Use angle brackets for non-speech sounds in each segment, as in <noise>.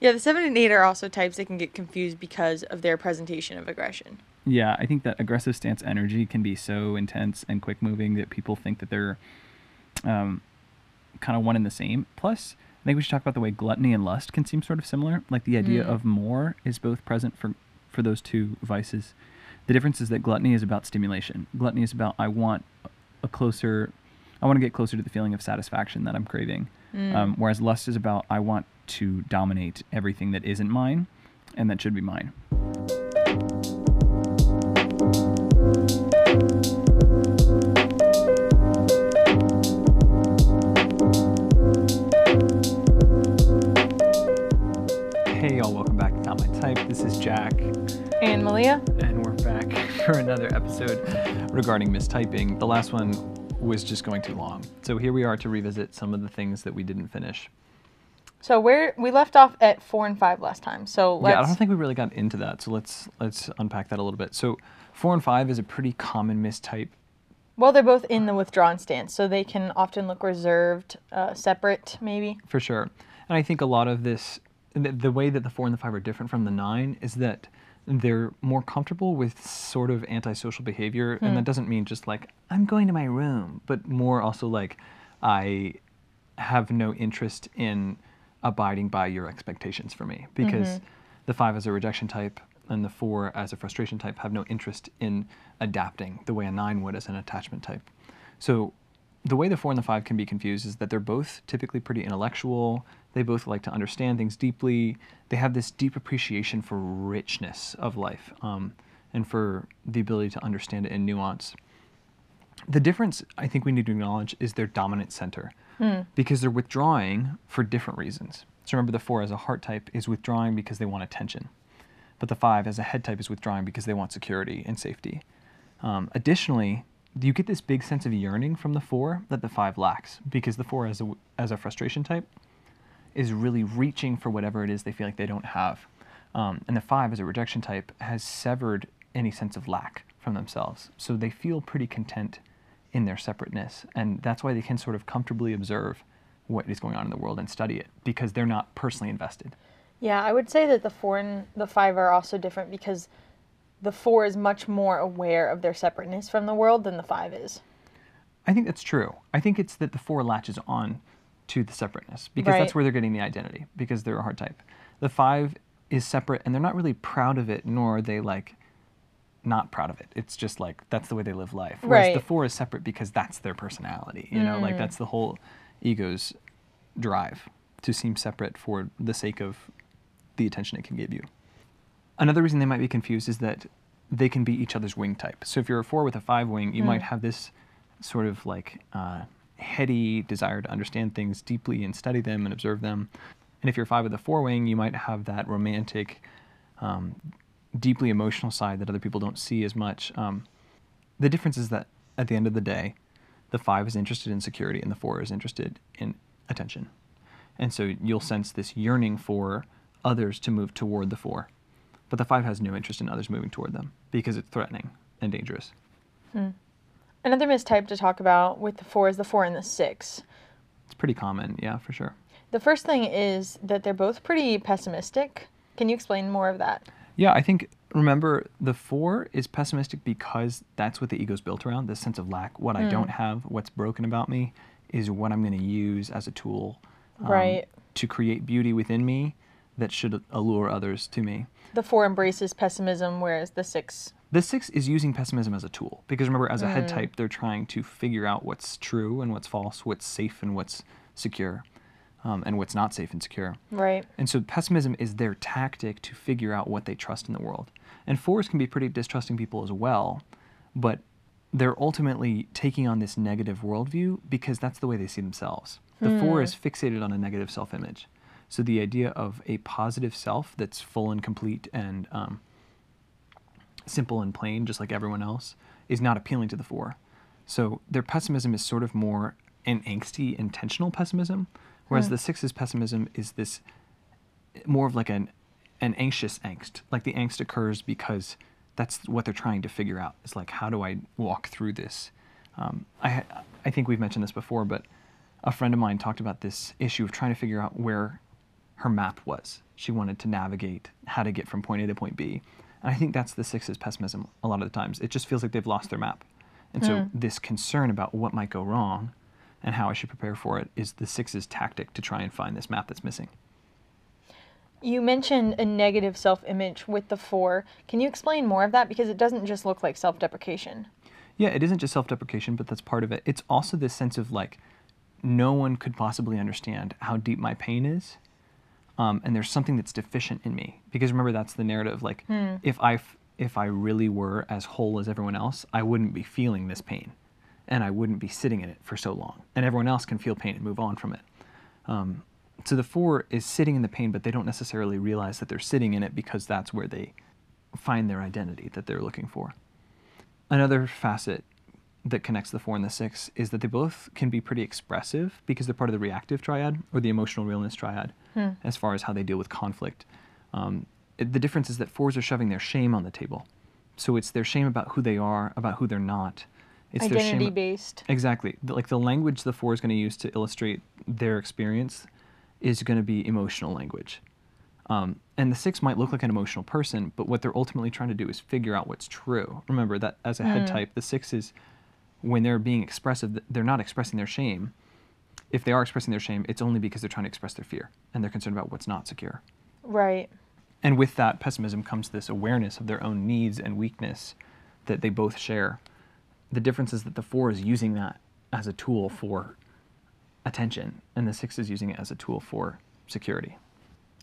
Yeah, the seven and eight are also types that can get confused because of their presentation of aggression. Yeah, I think that aggressive stance energy can be so intense and quick moving that people think that they're um, kind of one and the same. Plus, I think we should talk about the way gluttony and lust can seem sort of similar. Like the idea Mm. of more is both present for for those two vices. The difference is that gluttony is about stimulation. Gluttony is about I want a closer, I want to get closer to the feeling of satisfaction that I'm craving. Mm. Um, whereas lust is about I want to dominate everything that isn't mine, and that should be mine. Hey y'all, welcome back to Not My Type. This is Jack, And Malia? and we're back <laughs> for another episode regarding mistyping. The last one was just going too long. So here we are to revisit some of the things that we didn't finish. So where we left off at four and five last time. So let's Yeah, I don't think we really got into that. So let's let's unpack that a little bit. So four and five is a pretty common mistype. well they're both in the withdrawn stance, so they can often look reserved, uh, separate maybe. For sure. And I think a lot of this, the, the way that the four and the five are different from the nine is that they're more comfortable with sort of antisocial behavior. And that doesn't mean just like, I'm going to my room, but more also like, I have no interest in abiding by your expectations for me. Because the five as a rejection type and the four as a frustration type have no interest in adapting the way a nine would as an attachment type. So the way the four and the five can be confused is that they're both typically pretty intellectual. They both like to understand things deeply. They have this deep appreciation for richness of life um, and for the ability to understand it in nuance. The difference I think we need to acknowledge is their dominant center because they're withdrawing for different reasons. So remember, the four as a heart type is withdrawing because they want attention, but the five as a head type is withdrawing because they want security and safety. Um, additionally, you get this big sense of yearning from the four that the five lacks because the four as a, as a frustration type is really reaching for whatever it is they feel like they don't have. Um, and the five as a rejection type has severed any sense of lack from themselves. So they feel pretty content in their separateness. And that's why they can sort of comfortably observe what is going on in the world and study it because they're not personally invested. Yeah, I would say that the four and the five are also different because the four is much more aware of their separateness from the world than the five is. I think that's true. I think it's that the four latches on to the separateness because that's where they're getting the identity because they're a heart type. The five is separate and they're not really proud of it, nor are they like not proud of it. It's just like that's the way they live life. Whereas the four is separate because that's their personality. You know, like that's the whole ego's drive to seem separate for the sake of the attention it can give you. Another reason they might be confused is that they can be each other's wing type. So if you're a four with a five wing, you might have this sort of like uh, heady desire to understand things deeply and study them and observe them. And if you're a five with a four wing, you might have that romantic, um, deeply emotional side that other people don't see as much. Um, the difference is that at the end of the day, the five is interested in security and the four is interested in attention. And so you'll sense this yearning for others to move toward the four. But the five has no interest in others moving toward them because it's threatening and dangerous. Hmm. Another mistype to talk about with the four is the four and the six. It's pretty common, yeah, for sure. The first thing is that they're both pretty pessimistic. Can you explain more of that? Yeah, I think remember the four is pessimistic because that's what the ego's built around this sense of lack. What I don't have, what's broken about me, is what I'm going to use as a tool um, Right. to create beauty within me that should allure others to me. The four embraces pessimism, whereas the six. The six is using pessimism as a tool because remember, as a head type, they're trying to figure out what's true and what's false, what's safe and what's secure, um, and what's not safe and secure. Right. And so pessimism is their tactic to figure out what they trust in the world. And fours can be pretty distrusting people as well, but they're ultimately taking on this negative worldview because that's the way they see themselves. The four is fixated on a negative self image. So the idea of a positive self that's full and complete and um, simple and plain, just like everyone else, is not appealing to the four. So their pessimism is sort of more an angsty, intentional pessimism, whereas the six's pessimism is this more of like an an anxious angst. Like the angst occurs because that's what they're trying to figure out. It's like how do I walk through this? Um, I I think we've mentioned this before, but a friend of mine talked about this issue of trying to figure out where her map was. She wanted to navigate how to get from point A to point B. And I think that's the six's pessimism a lot of the times. It just feels like they've lost their map. And so this concern about what might go wrong and how I should prepare for it is the six's tactic to try and find this map that's missing. You mentioned a negative self image with the four. Can you explain more of that? Because it doesn't just look like self deprecation. Yeah, it isn't just self deprecation, but that's part of it. It's also this sense of like, no one could possibly understand how deep my pain is. Um, and there's something that's deficient in me. Because remember, that's the narrative. Like, if I f- if I really were as whole as everyone else, I wouldn't be feeling this pain, and I wouldn't be sitting in it for so long. And everyone else can feel pain and move on from it. Um, so the four is sitting in the pain, but they don't necessarily realize that they're sitting in it because that's where they find their identity that they're looking for. Another facet that connects the four and the six is that they both can be pretty expressive because they're part of the reactive triad or the emotional realness triad as far as how they deal with conflict. Um, the difference is that fours are shoving their shame on the table. So it's their shame about who they are, about who they're not. It's their shame- Identity based. Exactly. Like the language the four is going to use to illustrate their experience is going to be emotional language. Um, and the six might look like an emotional person, but what they're ultimately trying to do is figure out what's true. Remember that as a head type, the six is, when they're being expressive, they're not expressing their shame. If they are expressing their shame, it's only because they're trying to express their fear and they're concerned about what's not secure. Right. And with that pessimism comes this awareness of their own needs and weakness that they both share. The difference is that the four is using that as a tool for attention, and the six is using it as a tool for security.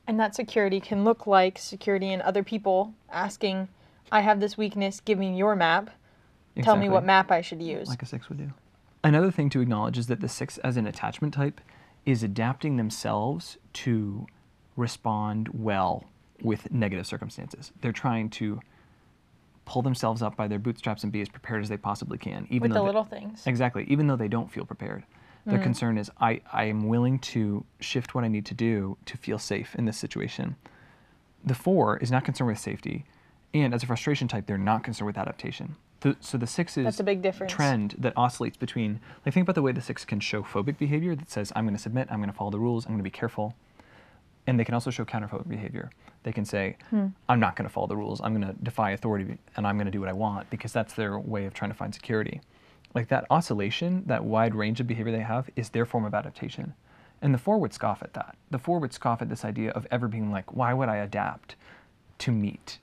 And that security can look like security in other people asking, I have this weakness, give me your map. Tell me what map I should use. Like a six would do. Another thing to acknowledge is that the six, as an attachment type, is adapting themselves to respond well with negative circumstances. They're trying to pull themselves up by their bootstraps and be as prepared as they possibly can, even with the they- little things. Exactly. Even though they don't feel prepared. Their mm. concern is I, I am willing to shift what I need to do to feel safe in this situation. The four is not concerned with safety. And as a frustration type, they're not concerned with adaptation. The, so the six is That's a big difference. trend that oscillates between like think about the way the six can show phobic behavior that says I'm going to submit, I'm going to follow the rules, I'm going to be careful. And they can also show counterphobic behavior. They can say, hmm. I'm not going to follow the rules. I'm going to defy authority and I'm going to do what I want because that's their way of trying to find security. Like that oscillation, that wide range of behavior they have is their form of adaptation. And the four would scoff at that. The four would scoff at this idea of ever being like, why would I adapt to meet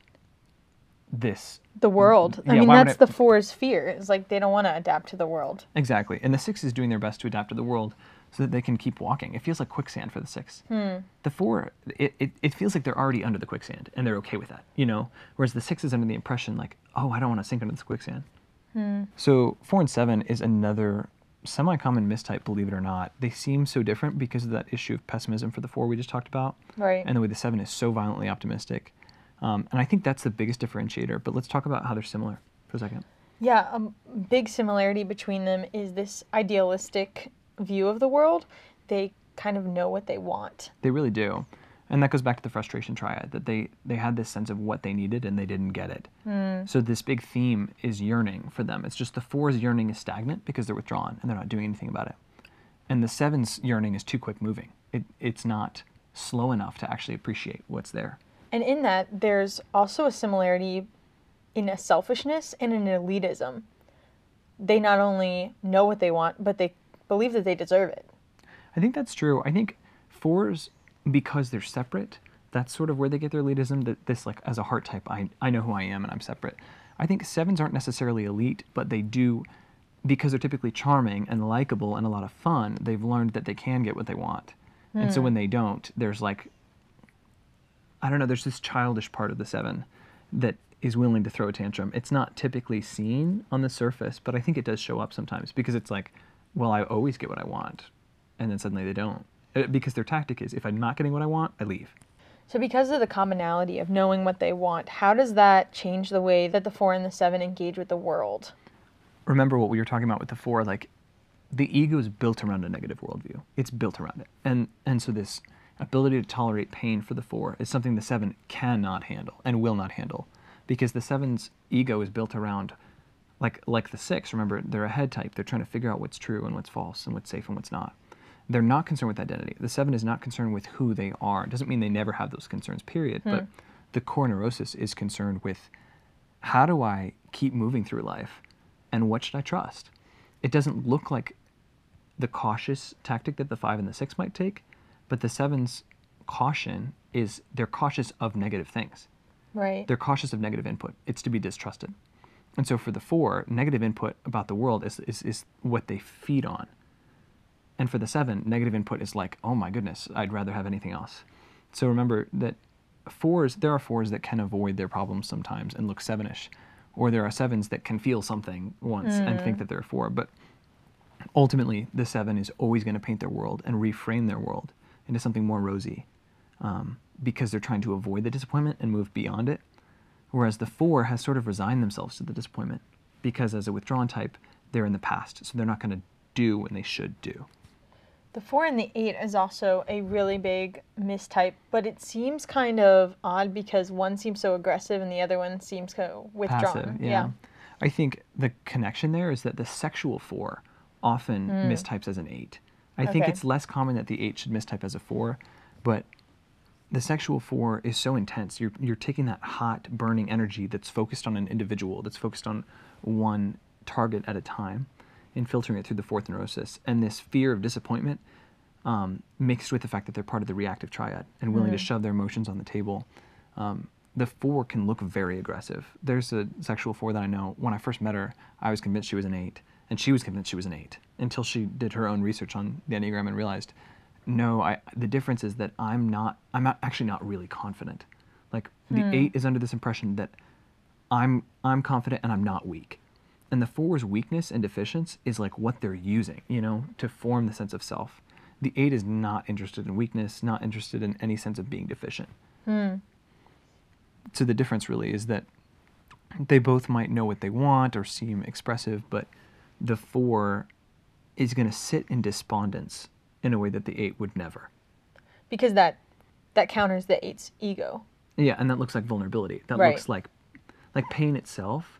this The world. I mean, that's I- the four's fear. It's like they don't want to adapt to the world. Exactly. And the six is doing their best to adapt to the world so that they can keep walking. It feels like quicksand for the six. The four, it, it, it feels like they're already under the quicksand and they're okay with that, you know? Whereas the six is under the impression like, oh, I don't want to sink under this quicksand. So four and seven is another semi-common mistype, believe it or not. They seem so different because of that issue of pessimism for the four we just talked about. Right. And the way the seven is so violently optimistic. Um, and I think that's the biggest differentiator. But let's talk about how they're similar for a second. Yeah, a big similarity between them is this idealistic view of the world. They kind of know what they want. They really do. And that goes back to the frustration triad that they, they had this sense of what they needed and they didn't get it. Hmm. So this big theme is yearning for them. It's just the four's yearning is stagnant because they're withdrawn and they're not doing anything about it. And the seven's yearning is too quick moving. It, it's not slow enough to actually appreciate what's there. And in that, there's also a similarity in a selfishness and an elitism. They not only know what they want, but they believe that they deserve it. I think that's true. I think fours, because they're separate, that's sort of where they get their elitism. That this, like, as a heart type, I, I know who I am and I'm separate. I think sevens aren't necessarily elite, but they do, because they're typically charming and likable and a lot of fun, they've learned that they can get what they want. And so hmm. when they don't, there's like, I don't know, there's this childish part of the seven that is willing to throw a tantrum. It's not typically seen on the surface, but I think it does show up sometimes because it's like, well, I always get what I want. And then suddenly they don't. Uh, Because their tactic is if I'm not getting what I want, I leave. So, because of the commonality of knowing what they want, how does that change the way that the four and the seven engage with the world? remember what we were talking about with the four like the ego is built around a negative worldview it's built around it and and so this ability to tolerate pain for the four is something the seven cannot handle and will not handle because the seven's ego is built around like like the six remember they're a head type they're trying to figure out what's true and what's false and what's safe and what's not they're not concerned with identity. The seven is not concerned with who they are. It doesn't mean they never have those concerns, period. But hmm. the core neurosis is concerned with how do I keep moving through life and what should I trust? It doesn't look like the cautious tactic that the five and the six might take, but the seven's caution is they're cautious of negative things. Right. They're cautious of negative input. It's to be distrusted. And so for the four, negative input about the world is, is, is what they feed on. And for the seven, negative input is like, oh my goodness, I'd rather have anything else. So remember that fours, there are fours that can avoid their problems sometimes and look sevenish, or there are sevens that can feel something once and think that they're a four. But ultimately, the seven is always going to paint their world and reframe their world into something more rosy um, because they're trying to avoid the disappointment and move beyond it. Whereas the four has sort of resigned themselves to the disappointment because as a withdrawn type, they're in the past, so they're not going to do when they should do. The four and the eight is also a really big mistype, but it seems kind of odd because one seems so aggressive and the other one seems so withdrawn. Passive, yeah. I think the connection there is that the sexual four often mm. mistypes as an eight. I think it's less common that the eight should mistype as a four, but the sexual four is so intense. You're you're taking that hot, burning energy that's focused on an individual, that's focused on one target at a time, and filtering it through the fourth neurosis. And this fear of disappointment, um, mixed with the fact that they're part of the reactive triad and willing to shove their emotions on the table. Um, the four can look very aggressive. There's a sexual four that I know. When I first met her, I was convinced she was an eight, and she was convinced she was an eight until she did her own research on the enneagram and realized, no, I. The difference is that I'm not. I'm not, actually not really confident. Like the hmm. eight is under this impression that I'm I'm confident and I'm not weak. And the four's weakness and deficiency is like what they're using, you know, to form the sense of self. The eight is not interested in weakness, not interested in any sense of being deficient. Hmm. So the difference really is that they both might know what they want or seem expressive, but the four is going to sit in despondence in a way that the eight would never. Because that that counters the eight's ego. Yeah, and that looks like vulnerability. That Right. looks like like pain itself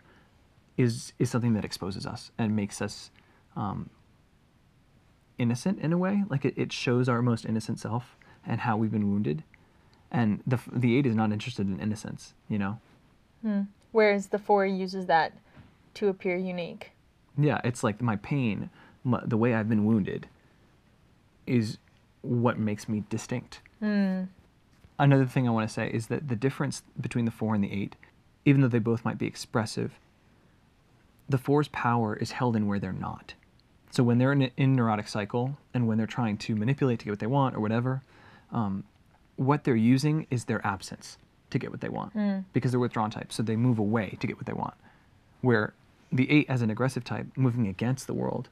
is is something that exposes us and makes us um, innocent in a way. Like it, it shows our most innocent self and how we've been wounded. And the the eight is not interested in innocence. You know. Hmm. Whereas the four uses that to appear unique. Yeah, it's like my pain, my, the way I've been wounded, is what makes me distinct. Another thing I want to say is that the difference between the four and the eight, even though they both might be expressive, the four's power is held in where they're not. So when they're in a in neurotic cycle and when they're trying to manipulate to get what they want or whatever, um, what they're using is their absence to get what they want because they're withdrawn types. So they move away to get what they want. Where the eight, as an aggressive type, moving against the world,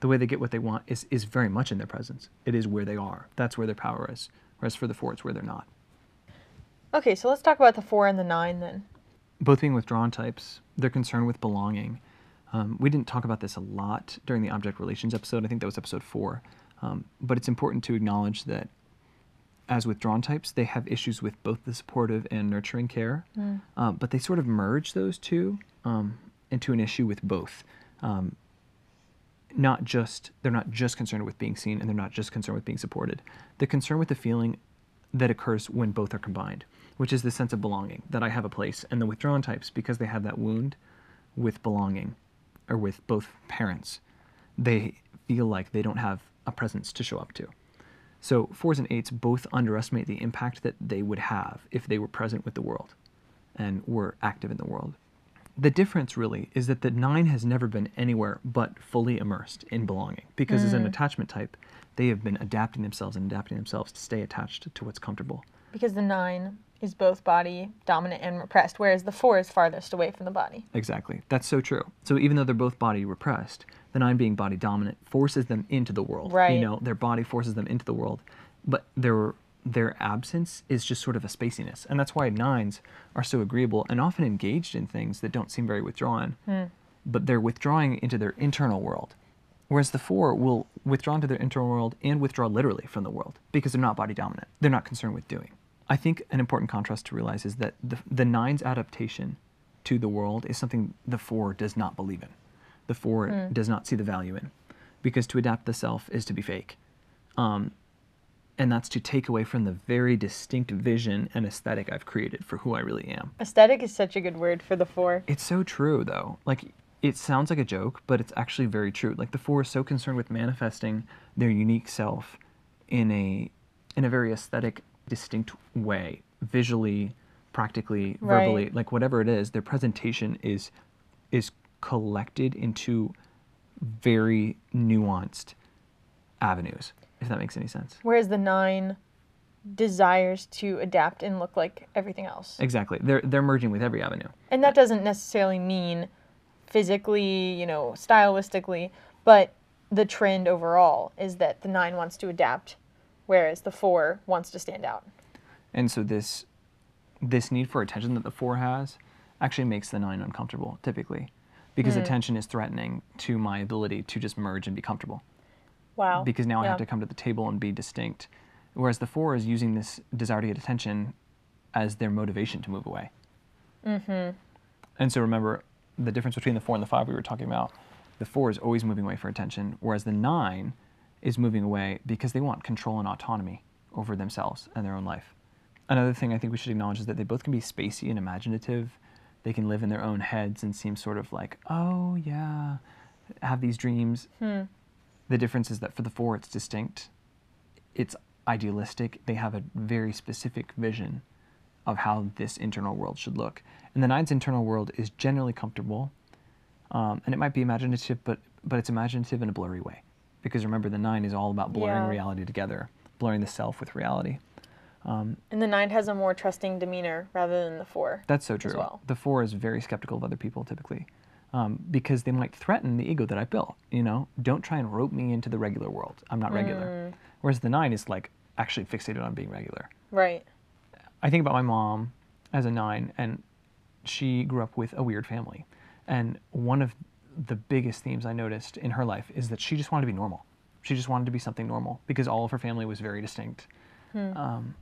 the way they get what they want is, is very much in their presence. It is where they are. That's where their power is. Whereas for the four, it's where they're not. Okay, so let's talk about the four and the nine then. both being withdrawn types, they're concerned with belonging. Um, we didn't talk about this a lot during the object relations episode. I think that was episode four. Um, but it's important to acknowledge that as withdrawn types, they have issues with both the supportive and nurturing care. Um, but they sort of merge those two um, into an issue with both. Um, not just they're not just concerned with being seen and they're not just concerned with being supported. They're concerned with the feeling that occurs when both are combined, which is the sense of belonging that I have a place. And the withdrawn types, because they have that wound with belonging or with both parents, they feel like they don't have a presence to show up to. So fours and eights both underestimate the impact that they would have if they were present with the world and were active in the world. The difference really is that the nine has never been anywhere but fully immersed in belonging because as an mm. attachment type, they have been adapting themselves and adapting themselves to stay attached to what's comfortable. Because the nine is both body dominant and repressed, whereas the four is farthest away from the body. Exactly. That's so true. So even though they're both body repressed, the nine being body dominant forces them into the world. Right. You know, their body forces them into the world, but their their absence is just sort of a spaciness, and that's why nines are so agreeable and often engaged in things that don't seem very withdrawn. But they're withdrawing into their internal world, whereas the four will withdraw into their internal world and withdraw literally from the world because they're not body dominant. They're not concerned with doing. I think an important contrast to realize is that the, the nine's adaptation to the world is something the four does not believe in. The four does not see the value in, because to adapt the self is to be fake. Um, and that's to take away from the very distinct vision and aesthetic I've created for who I really am. Aesthetic is such a good word for the four. It's so true, though. Like, it sounds like a joke, but it's actually very true. Like, the four is so concerned with manifesting their unique self in a in a very aesthetic, distinct way, visually, practically, verbally, Right. like whatever it is. Their presentation is is collected into very nuanced avenues. If that makes any sense. Whereas the nine desires to adapt and look like everything else. Exactly. They're they're merging with every avenue. And that doesn't necessarily mean physically, you know, stylistically, but the trend overall is that the nine wants to adapt, whereas the four wants to stand out. And so this this need for attention that the four has actually makes the nine uncomfortable typically because mm. attention is threatening to my ability to just merge and be comfortable Wow. because now I have to come to the table and be distinct whereas the four is using this desire to get attention as their motivation to move away mm-hmm. and so remember the difference between the four and the five we were talking about the four is always moving away for attention whereas the nine is moving away because they want control and autonomy over themselves and their own life Another thing I think we should acknowledge is that they both can be spacey and imaginative. They can live in their own heads and seem sort of like, oh yeah, have these dreams. The difference is that for the four, it's distinct, it's idealistic. They have a very specific vision of how this internal world should look. And the nine's internal world is generally comfortable, um, and it might be imaginative, but but it's imaginative in a blurry way, because remember the nine is all about blurring Yeah. reality together, blurring the self with reality. and the nine has a more trusting demeanor rather than the four. That's so true. well. The four is very skeptical of other people typically, um, because they might threaten the ego that I built. You know, don't try and rope me into the regular world. I'm not regular. Whereas the nine is like actually fixated on being regular. Right. I think about my mom as a nine, and she grew up with a weird family. And one of the biggest themes I noticed in her life is that she just wanted to be normal. She just wanted to be something normal because all of her family was very distinct. Um,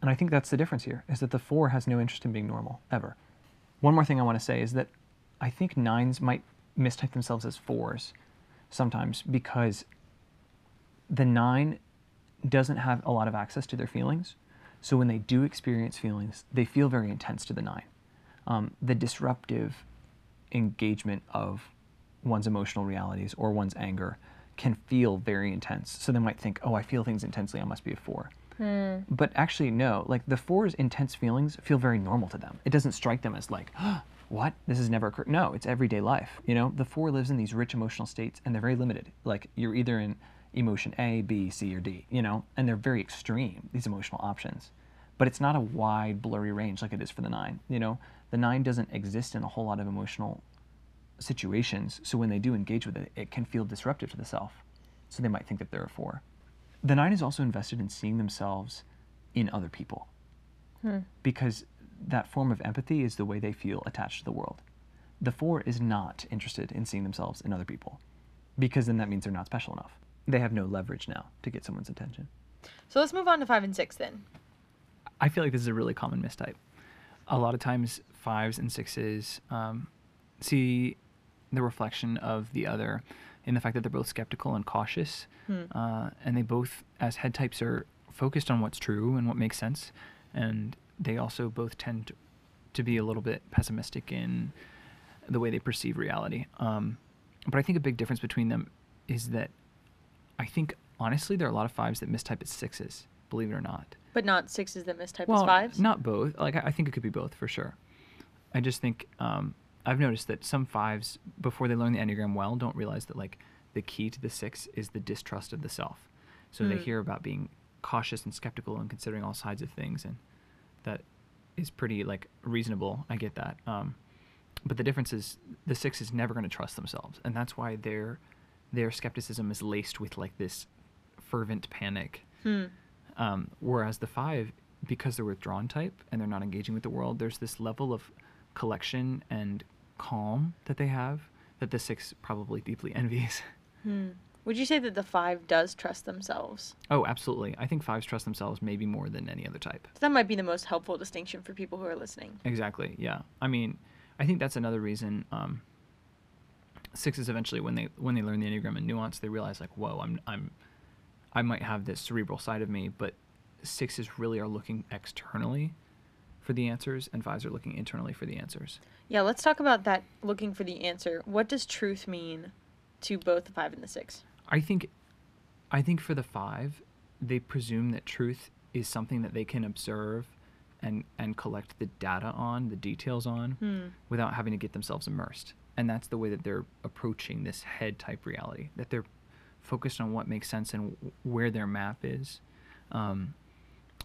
and I think that's the difference here is that the four has no interest in being normal ever. One more thing I want to say is that I think nines might mistype themselves as fours sometimes because the nine doesn't have a lot of access to their feelings. So when they do experience feelings, they feel very intense to the nine. Um, the disruptive engagement of one's emotional realities or one's anger can feel very intense. So they might think, oh, I feel things intensely, I must be a four. But actually, no. Like the four's intense feelings feel very normal to them. It doesn't strike them as like, <gasps> what? This has never occurred. No, it's everyday life. You know, the four lives in these rich emotional states and they're very limited. Like you're either in emotion A, B, C, or D, you know, and they're very extreme, these emotional options. But it's not a wide, blurry range like it is for the nine. You know, the nine doesn't exist in a whole lot of emotional situations. So when they do engage with it, it can feel disruptive to the self. So they might think that they're a four. The nine is also invested in seeing themselves in other people hmm. because that form of empathy is the way they feel attached to the world. The four is not interested in seeing themselves in other people because then that means they're not special enough. They have no leverage now to get someone's attention. So let's move on to five and six then. I feel like this is a really common mistype. A lot of times, fives and sixes um, see the reflection of the other in the fact that they're both skeptical and cautious, uh, and they both, as head types, are focused on what's true and what makes sense, and they also both tend to, to be a little bit pessimistic in the way they perceive reality. Um, but I think a big difference between them is that I think honestly there are a lot of fives that mistype as sixes, believe it or not But not sixes that mistype well, as fives. Not both. Like I I think it could be both for sure. I just think um, I've noticed that some fives, before they learn the enneagram well, don't realize that like the key to the six is the distrust of the self. So they Hmm. hear about being cautious and skeptical and considering all sides of things, and that is pretty like reasonable. I get that. Um, but the difference is the six is never going to trust themselves, and that's why their their skepticism is laced with like this fervent panic. Hmm. Um, whereas the five, because they're withdrawn type and they're not engaging with the world, there's this level of collection and calm that they have that the six probably deeply envies. Would you say that the five does trust themselves? Oh, absolutely. I think fives trust themselves maybe more than any other type. So that might be the most helpful distinction for people who are listening. Exactly. Yeah. I mean, I think that's another reason um, sixes eventually when they when they learn the enneagram and nuance, they realize like, whoa, I'm I'm I might have this cerebral side of me, but sixes really are looking externally for the answers, and fives are looking internally for the answers. Yeah, let's talk about that looking for the answer. What does truth mean to both the five and the six? I think, I think for the five, they presume that truth is something that they can observe, and and collect the data on, the details on, Hmm. without having to get themselves immersed. And that's the way that they're approaching this head type reality. That they're focused on what makes sense and w- where their map is. Um,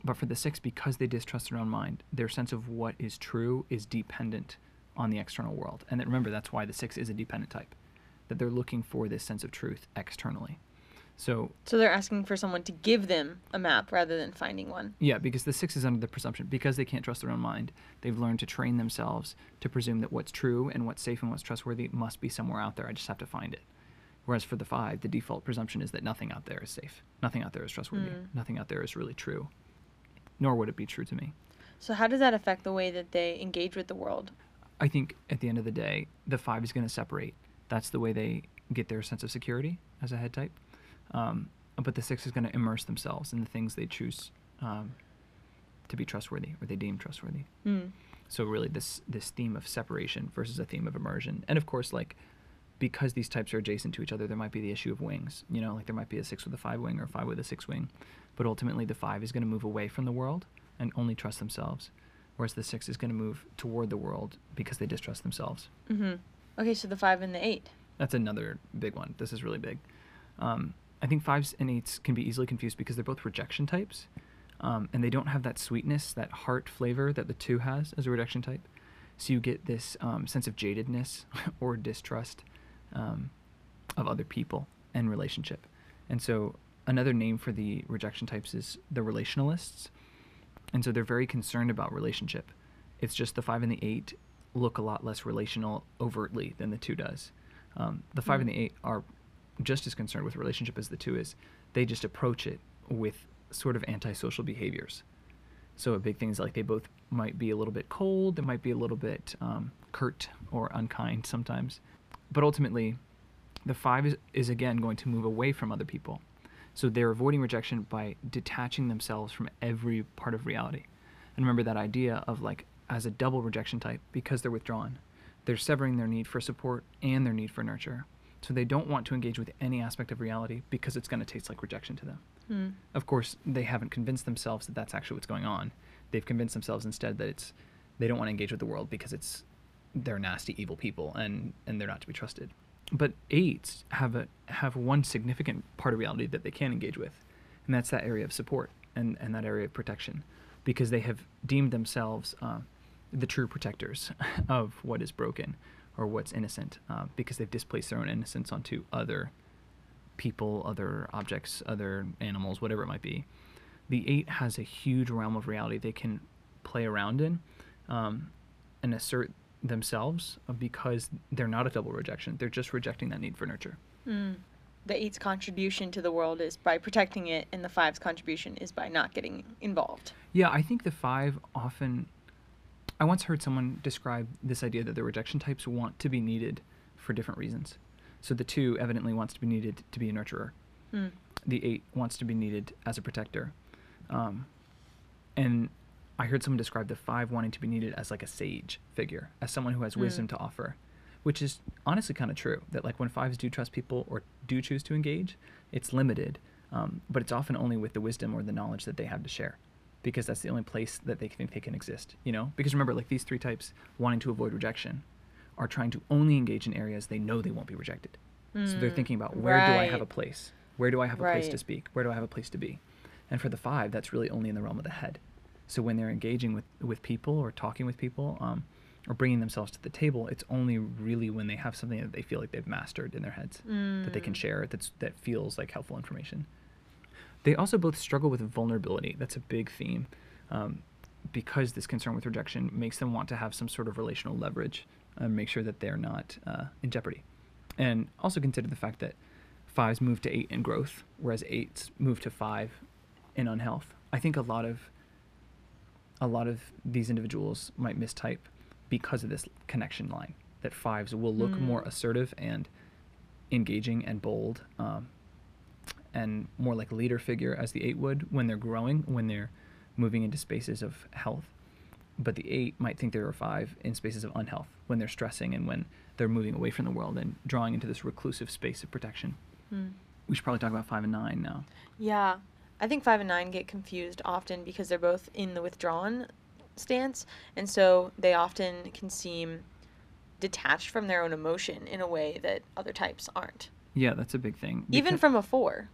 but for the six, because they distrust their own mind, their sense of what is true is dependent on the external world. And that, remember, that's why the six is a dependent type. That they're looking for this sense of truth externally. So So they're asking for someone to give them a map rather than finding one. yeah, because the six is under the presumption because they can't trust their own mind. They've learned to train themselves to presume that what's true and what's safe and what's trustworthy must be somewhere out there. I just have to find it. Whereas for the five, the default presumption is that nothing out there is safe. Nothing out there is trustworthy. Mm. Nothing out there is really true. Nor would it be true to me. So how does that affect the way that they engage with the world? I think at the end of the day, the five is going to separate. That's the way they get their sense of security as a head type. Um, but the six is going to immerse themselves in the things they choose um, to be trustworthy or they deem trustworthy. Hmm. So really, this this theme of separation versus a theme of immersion, and of course, like because these types are adjacent to each other, there might be the issue of wings. You know, like there might be a six with a five wing or a five with a six wing, but ultimately the five is going to move away from the world and only trust themselves, whereas the six is going to move toward the world because they distrust themselves. Mm-hmm. Okay, so the five and the eight. That's another big one. This is really big. Um, I think fives and eights can be easily confused because they're both rejection types, um, and they don't have that sweetness, that heart flavor that the two has as a rejection type. So you get this um, sense of jadedness <laughs> or distrust um, of other people and relationship. And so another name for the rejection types is the relationalists. And so they're very concerned about relationship. It's just the five and the eight look a lot less relational overtly than the two does. Um, the five and the eight are just as concerned with relationship as the two is. They just approach it with sort of antisocial behaviors. So a big thing is like they both might be a little bit cold, they might be a little bit um, curt or unkind sometimes. But ultimately, the five is, is again going to move away from other people. So they're avoiding rejection by detaching themselves from every part of reality. And remember that idea of like as a double rejection type, because they're withdrawn, they're severing their need for support and their need for nurture. So they don't want to engage with any aspect of reality because it's going to taste like rejection to them. Hmm. Of course, they haven't convinced themselves that that's actually what's going on. They've convinced themselves instead that it's they don't want to engage with the world because it's they're nasty, evil people and and they're not to be trusted. But eights have a have one significant part of reality that they can engage with, and that's that area of support and and that area of protection, because they have deemed themselves uh, the true protectors <laughs> of what is broken or what's innocent, uh, because they've displaced their own innocence onto other people, other objects, other animals, whatever it might be. The eight has a huge realm of reality they can play around in um, and assert themselves because they're not a double rejection. They're just rejecting that need for nurture. Hmm. The eight's contribution to the world is by protecting it, and the five's contribution is by not getting involved. Yeah, I think the five often. I once heard someone describe this idea that the rejection types want to be needed for different reasons. So the two evidently wants to be needed to be a nurturer. Hmm. the eight wants to be needed as a protector. Um, and I heard someone describe the five wanting to be needed as like a sage figure, as someone who has wisdom Mm. to offer, which is honestly kind of true. That like when fives do trust people or do choose to engage, it's limited, um, but it's often only with the wisdom or the knowledge that they have to share, because that's the only place that they think they can exist. You know, because remember, like these three types wanting to avoid rejection, are trying to only engage in areas they know they won't be rejected. So they're Mm, thinking about where do I have a place? Where do I have a place to speak? Where do I have a place to be? And for the five, that's really only in the realm of the head. So when they're engaging with, with people or talking with people um, or bringing themselves to the table, it's only really when they have something that they feel like they've mastered in their heads that they can Mm. share that's, that feels like helpful information. They also both struggle with vulnerability. That's a big theme. Um, because this concern with rejection makes them want to have some sort of relational leverage and make sure that they're not uh, in jeopardy. And also consider the fact that fives move to eight in growth, whereas eights move to five in unhealth. I think a lot of a lot of these individuals might mistype because of this connection line that fives will look Mm. more assertive and engaging and bold um, and more like leader figure as the eight would when they're growing, when they're moving into spaces of health. But the eight might think they're a five in spaces of unhealth when they're stressing and when they're moving away from the world and drawing into this reclusive space of protection. Hmm. We should probably talk about five and nine now. Yeah. I think five and nine get confused often because they're both in the withdrawn stance. And so they often can seem detached from their own emotion in a way that other types aren't. Yeah, that's a big thing. Even from a four.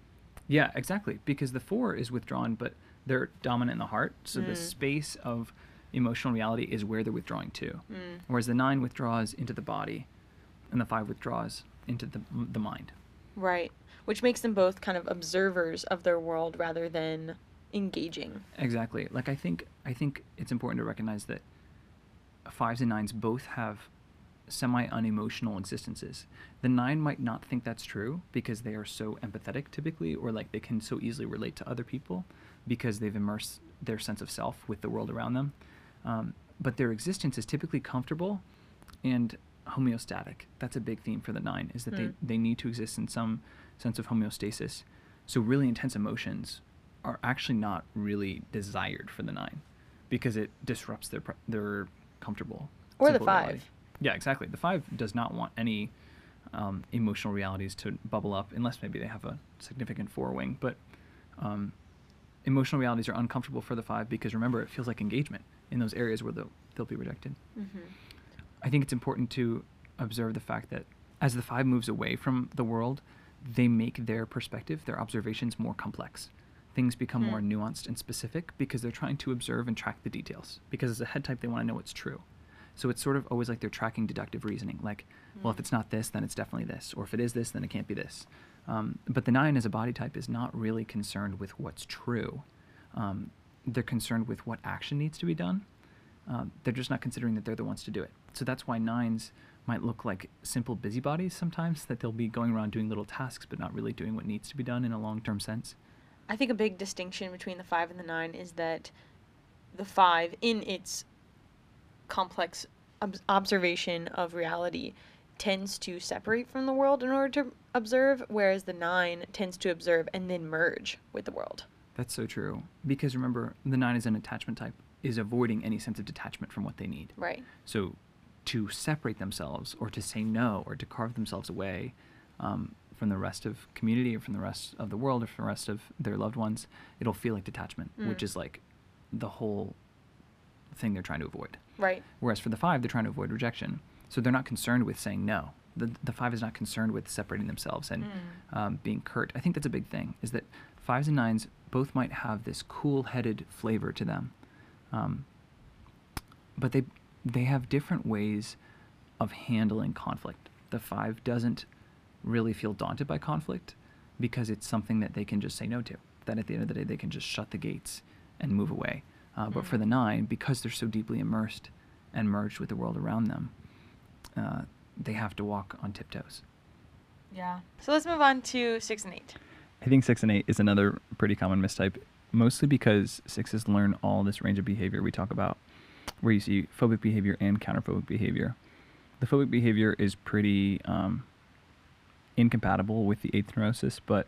Yeah, exactly. Because the four is withdrawn, but they're dominant in the heart. So the Mm. space of emotional reality is where they're withdrawing to. Mm. Whereas the nine withdraws into the body, and the five withdraws into the the mind. Right. Which makes them both kind of observers of their world rather than engaging. Exactly. Like I think I think it's important to recognize that fives and nines both have semi unemotional existences. The nine might not think that's true because they are so empathetic typically, or like they can so easily relate to other people because they've immersed their sense of self with the world around them. Um, but their existence is typically comfortable and homeostatic. That's a big theme for the nine, is that Mm. they, they need to exist in some sense of homeostasis. So really intense emotions are actually not really desired for the nine because it disrupts their their comfortable Or the simple reality. Yeah, exactly. The five does not want any um, emotional realities to bubble up unless maybe they have a significant four wing. But um, emotional realities are uncomfortable for the five because remember, it feels like engagement in those areas where they'll, they'll be rejected. Mm-hmm. I think it's important to observe the fact that as the five moves away from the world, they make their perspective, their observations more complex. Things become more Hmm. nuanced and specific because they're trying to observe and track the details. Because as a head type, they want to know what's true. So it's sort of always like they're tracking deductive reasoning. Like, well, if it's not this, then it's definitely this. Or if it is this, then it can't be this. Um, but the nine as a body type is not really concerned with what's true. Um, they're concerned with what action needs to be done um, they're just not considering that they're the ones to do it. So that's why nines might look like simple busybodies sometimes, that they'll be going around doing little tasks but not really doing what needs to be done in a long term sense. I think a big distinction between the five and the nine is that the five, in its complex ob- observation of reality, tends to separate from the world in order to observe, whereas the nine tends to observe and then merge with the world. That's so true. Because remember, the nine is an attachment type, is avoiding any sense of detachment from what they need. Right. So to separate themselves or to say no or to carve themselves away um, from the rest of community or from the rest of the world or from the rest of their loved ones, it'll feel like detachment, which Mm. is like the whole thing they're trying to avoid. Right. Whereas for the five, they're trying to avoid rejection. So they're not concerned with saying no. The, the five is not concerned with separating themselves and Mm. um, being curt. I think that's a big thing, is that fives and nines both might have this cool headed flavor to them. Um, but they, they have different ways of handling conflict. The five doesn't really feel daunted by conflict because it's something that they can just say no to. That at the end of the day, they can just shut the gates and move away. Uh, but for the nine, because they're so deeply immersed and merged with the world around them, uh, they have to walk on tiptoes. Yeah. So let's move on to six and eight. I think six and eight is another pretty common mistype, mostly because sixes learn all this range of behavior we talk about, where you see phobic behavior and counterphobic behavior. The phobic behavior is pretty um, incompatible with the eighth neurosis, but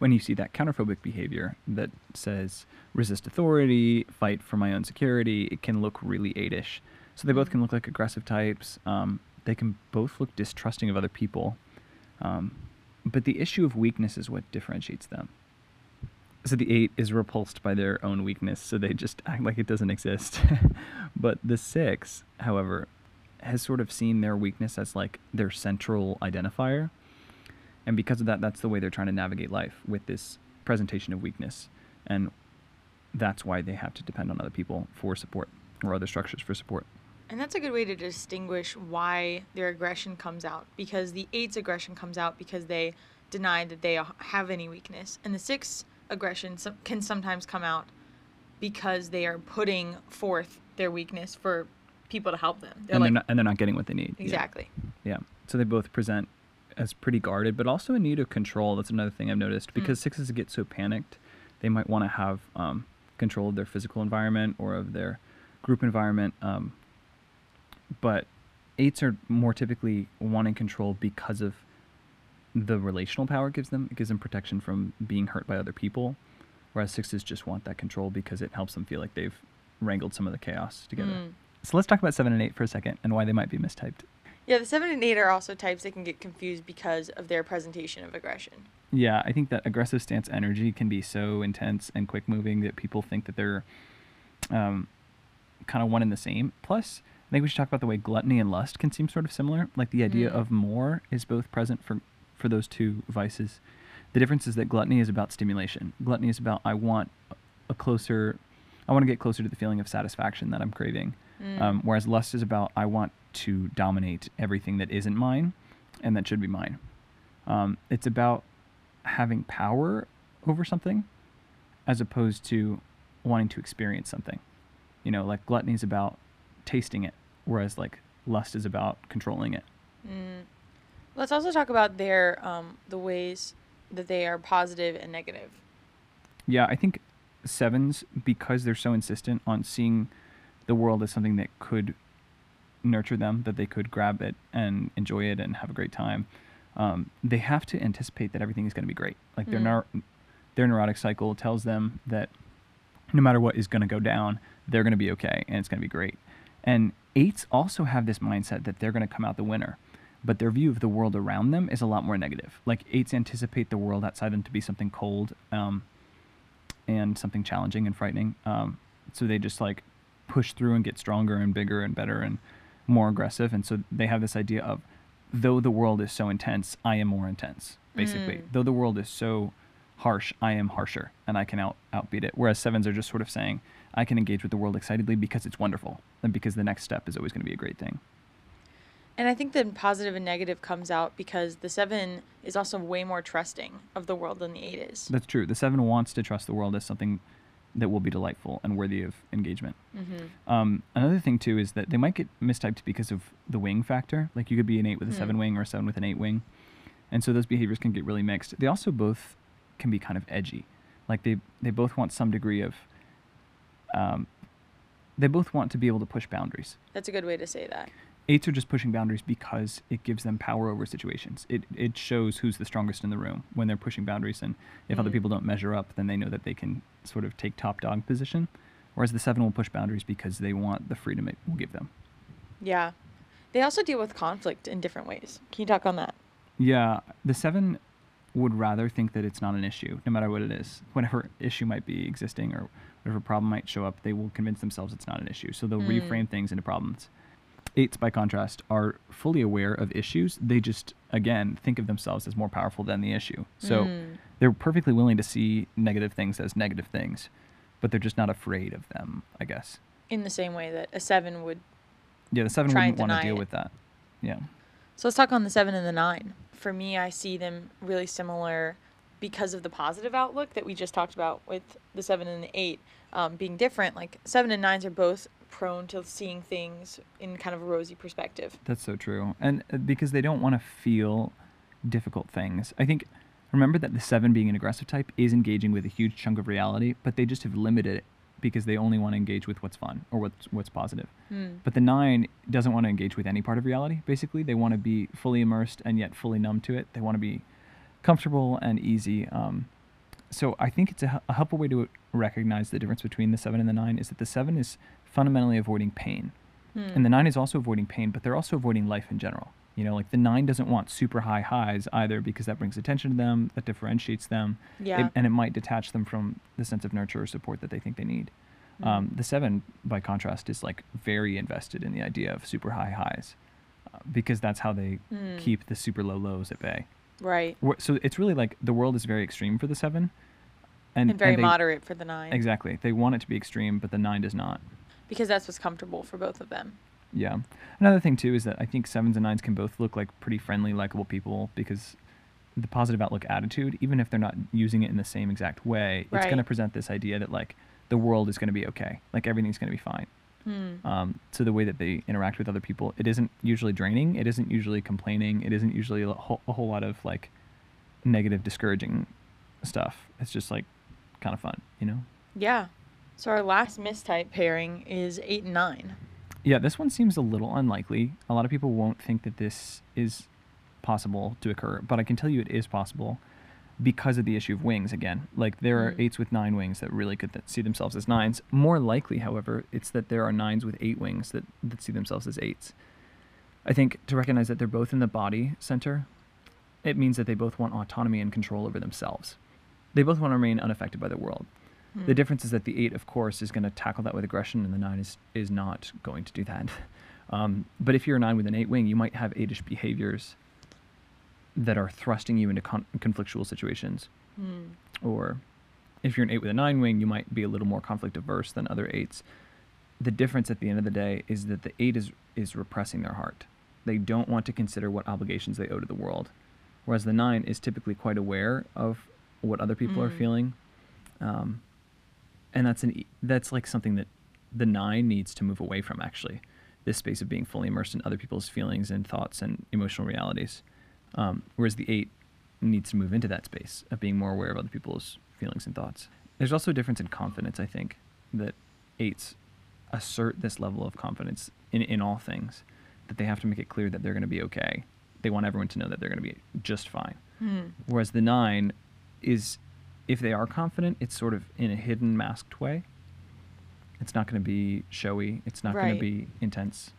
when you see that counterphobic behavior that says resist authority, fight for my own security, it can look really eightish. So they both can look like aggressive types. Um, they can both look distrusting of other people. Um, but the issue of weakness is what differentiates them. So the eight is repulsed by their own weakness, so they just act like it doesn't exist. <laughs> but the six, however, has sort of seen their weakness as like their central identifier. And because of that, that's the way they're trying to navigate life with this presentation of weakness. And that's why they have to depend on other people for support or other structures for support. And that's a good way to distinguish why their aggression comes out. Because the eight's aggression comes out because they deny that they have any weakness. And the six aggression can sometimes come out because they are putting forth their weakness for people to help them. They're and like, they're not and they're not getting what they need. Yeah. exactly. Yeah. So they both present as pretty guarded, but also in need of control. That's another thing I've noticed because sixes get so panicked, they might want to have um, control of their physical environment or of their group environment. Um, but eights are more typically wanting control because of the relational power it gives them. It gives them protection from being hurt by other people, whereas sixes just want that control because it helps them feel like they've wrangled some of the chaos together. Mm. So let's talk about seven and eight for a second and why they might be mistyped. Yeah, the seven and eight are also types that can get confused because of their presentation of aggression. Yeah, I think that aggressive stance energy can be so intense and quick moving that people think that they're um, kind of one and the same. Plus, I think we should talk about the way gluttony and lust can seem sort of similar. Like the idea Mm. of more is both present for for those two vices. The difference is that gluttony is about stimulation. Gluttony is about I want a closer, I want to get closer to the feeling of satisfaction that I'm craving. Mm. Um, whereas lust is about I want to dominate everything that isn't mine and that should be mine. Um, it's about having power over something as opposed to wanting to experience something. You know, like gluttony is about tasting it, whereas like lust is about controlling it. Mm. Let's also talk about their um, the ways that they are positive and negative. Yeah, I think sevens, because they're so insistent on seeing the world as something that could nurture them, that they could grab it and enjoy it and have a great time, um, they have to anticipate that everything is going to be great. Like their Mm. neur- their neurotic cycle tells them that no matter what is going to go down, they're going to be okay and it's going to be great. And eights also have this mindset that they're going to come out the winner, but their view of the world around them is a lot more negative. Like eights anticipate the world outside them to be something cold um, and something challenging and frightening. Um, so they just like push through and get stronger and bigger and better and more aggressive. And so they have this idea of, though the world is so intense, I am more intense. Basically, Mm. though the world is so harsh, I am harsher, and I can out outbeat it. Whereas sevens are just sort of saying, I can engage with the world excitedly because it's wonderful, and because the next step is always going to be a great thing. And I think the positive and negative comes out because the seven is also way more trusting of the world than the eight is. That's true. The seven wants to trust the world as something that will be delightful and worthy of engagement. Mm-hmm. Um, another thing too is that they might get mistyped because of the wing factor. Like you could be an eight with a seven Hmm. wing or a seven with an eight wing, and so those behaviors can get really mixed. They also both can be kind of edgy. Like they they both want some degree of. Um, they both want to be able to push boundaries. That's a good way to say that. Eights are just pushing boundaries because it gives them power over situations. It it shows who's the strongest in the room when they're pushing boundaries, and if other Mm. people don't measure up, then they know that they can sort of take top dog position. Whereas the seven will push boundaries because they want the freedom it will give them. Yeah. They also deal with conflict in different ways. Can you talk on that? Yeah, the seven would rather think that it's not an issue, no matter what it is. Whatever issue might be existing or whatever problem might show up, they will convince themselves it's not an issue. So they'll Mm. reframe things into problems. Eights, by contrast, are fully aware of issues. They just, again, think of themselves as more powerful than the issue. So Mm. they're perfectly willing to see negative things as negative things, but they're just not afraid of them, I guess. In the same way that a seven would. Yeah, the seven wouldn't want to deal it. with that. Yeah. So let's talk on the seven and the nine. For me, I see them really similar because of the positive outlook that we just talked about with the seven and the eight um, being different. Like seven and nines are both prone to seeing things in kind of a rosy perspective. That's so true. And uh, because they don't want to feel difficult things. I think remember that the 7 being an aggressive type is engaging with a huge chunk of reality, but they just have limited it because they only want to engage with what's fun or what's what's positive. Hmm. But the 9 doesn't want to engage with any part of reality. Basically, they want to be fully immersed and yet fully numb to it. They want to be comfortable and easy. Um, so I think it's a, a helpful way to recognize the difference between the 7 and the 9 is that the 7 is fundamentally avoiding pain. Hmm. And the nine is also avoiding pain, but they're also avoiding life in general. You know, like the nine doesn't want super high highs either because that brings attention to them, that differentiates them, it- and it might detach them from the sense of nurture or support that they think they need. Mm. Um, the seven, by contrast, is like very invested in the idea of super high highs uh, because that's how they Mm. keep the super low lows at bay. right. So it's really like the world is very extreme for the seven, And, very they- moderate for the nine. Exactly, they want it to be extreme, but the nine does not. Because that's what's comfortable for both of them. Yeah. Another thing too is that I think sevens and nines can both look like pretty friendly, likable people because the positive outlook attitude, even if they're not using it in the same exact way, it's going to present this idea that like the world is going to be okay, like everything's going to be fine. Hmm. Um, so the way that they interact with other people, it isn't usually draining. It isn't usually complaining. It isn't usually a whole, a whole lot of like negative, discouraging stuff. It's just like kind of fun, you know? Yeah. So our last mistype pairing is eight and nine. Yeah, this one seems a little unlikely. A lot of people won't think that this is possible to occur, but I can tell you it is possible because of the issue of wings again. Like there are Mm. eights with nine wings that really could th- see themselves as nines. More likely, however, it's that there are nines with eight wings that, that see themselves as eights. I think to recognize that they're both in the body center, it means that they both want autonomy and control over themselves. They both want to remain unaffected by the world. The Hmm. difference is that the eight, of course, is going to tackle that with aggression, and the nine is is not going to do that. <laughs> Um, but if you're a nine with an eight wing, you might have eightish behaviors that are thrusting you into con- conflictual situations. Hmm. Or if you're an eight with a nine wing, you might be a little more conflict averse than other eights. The difference at the end of the day is that the eight is is repressing their heart. They don't want to consider what obligations they owe to the world, whereas the nine is typically quite aware of what other people are Mm. feeling, um, and that's an that's like something that the nine needs to move away from. Actually, this space of being fully immersed in other people's feelings and thoughts and emotional realities, um, whereas the eight needs to move into that space of being more aware of other people's feelings and thoughts. There's also a difference in confidence, I think, that eights assert this level of confidence in, in all things, that they have to make it clear that they're going to be okay. They want everyone to know that they're going to be just fine. Hmm. Whereas the nine is, if they are confident, it's sort of in a hidden, masked way. It's not going to be showy. It's not going to be intense.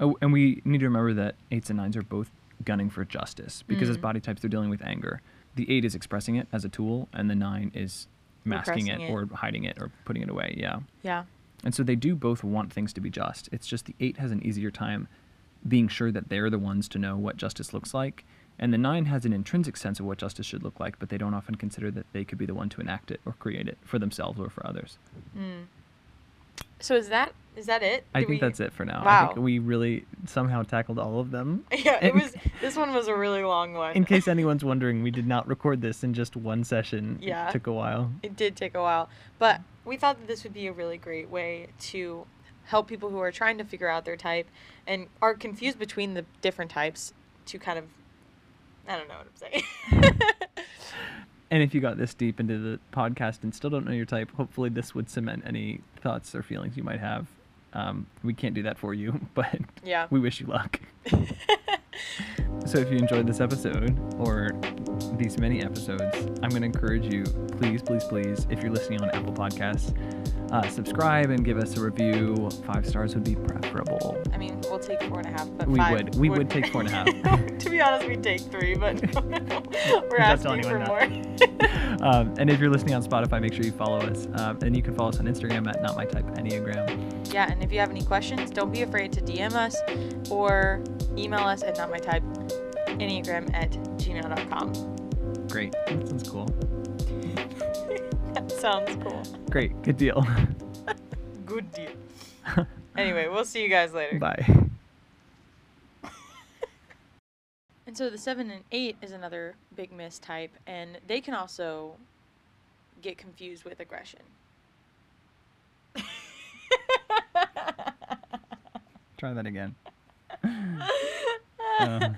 Oh, and we need to remember that eights and nines are both gunning for justice because as Mm. body types, they're dealing with anger. The eight is expressing it as a tool, and the nine is masking it, it. or hiding it or putting it away. Yeah. Yeah. And so they do both want things to be just. It's just the eight has an easier time being sure that they're the ones to know what justice looks like. And the nine has an intrinsic sense of what justice should look like, but they don't often consider that they could be the one to enact it or create it for themselves or for others. Hmm. So is that is that it? I think we- that's it for now. I Wow. think we really somehow tackled all of them. <laughs> Yeah, it was. This one was a really long one. In case <laughs> anyone's wondering, we did not record this in just one session. Yeah. It took a while. It did take a while, but we thought that this would be a really great way to help people who are trying to figure out their type and are confused between the different types to kind of I don't know what I'm saying. <laughs> And if you got this deep into the podcast and still don't know your type, hopefully this would cement any thoughts or feelings you might have. Um, we can't do that for you, <laughs> but yeah. we wish you luck. <laughs> So if you enjoyed this episode or these many episodes, I'm going to encourage you, please, please, please, if you're listening on Apple Podcasts, uh, subscribe and give us a review. Five stars would be preferable. I mean, we'll take four and a half, but We five would. We would take four and a half. <laughs> to be honest, we'd take three, but <laughs> <laughs> we're asking for more. Um, and if you're listening on Spotify, make sure you follow us. Um, and you can follow us on Instagram at Not My Type Enneagram. yeah, and if you have any questions, don't be afraid to DM us or email us at notmytype enneagram at gmail.com. Great. That sounds cool. <laughs> that sounds cool. Great. Good deal. <laughs> Good deal. Anyway, we'll see you guys later. Bye. <laughs> And so the seven and eight is another big miss type, and they can also get confused with aggression. Try that again. Uh.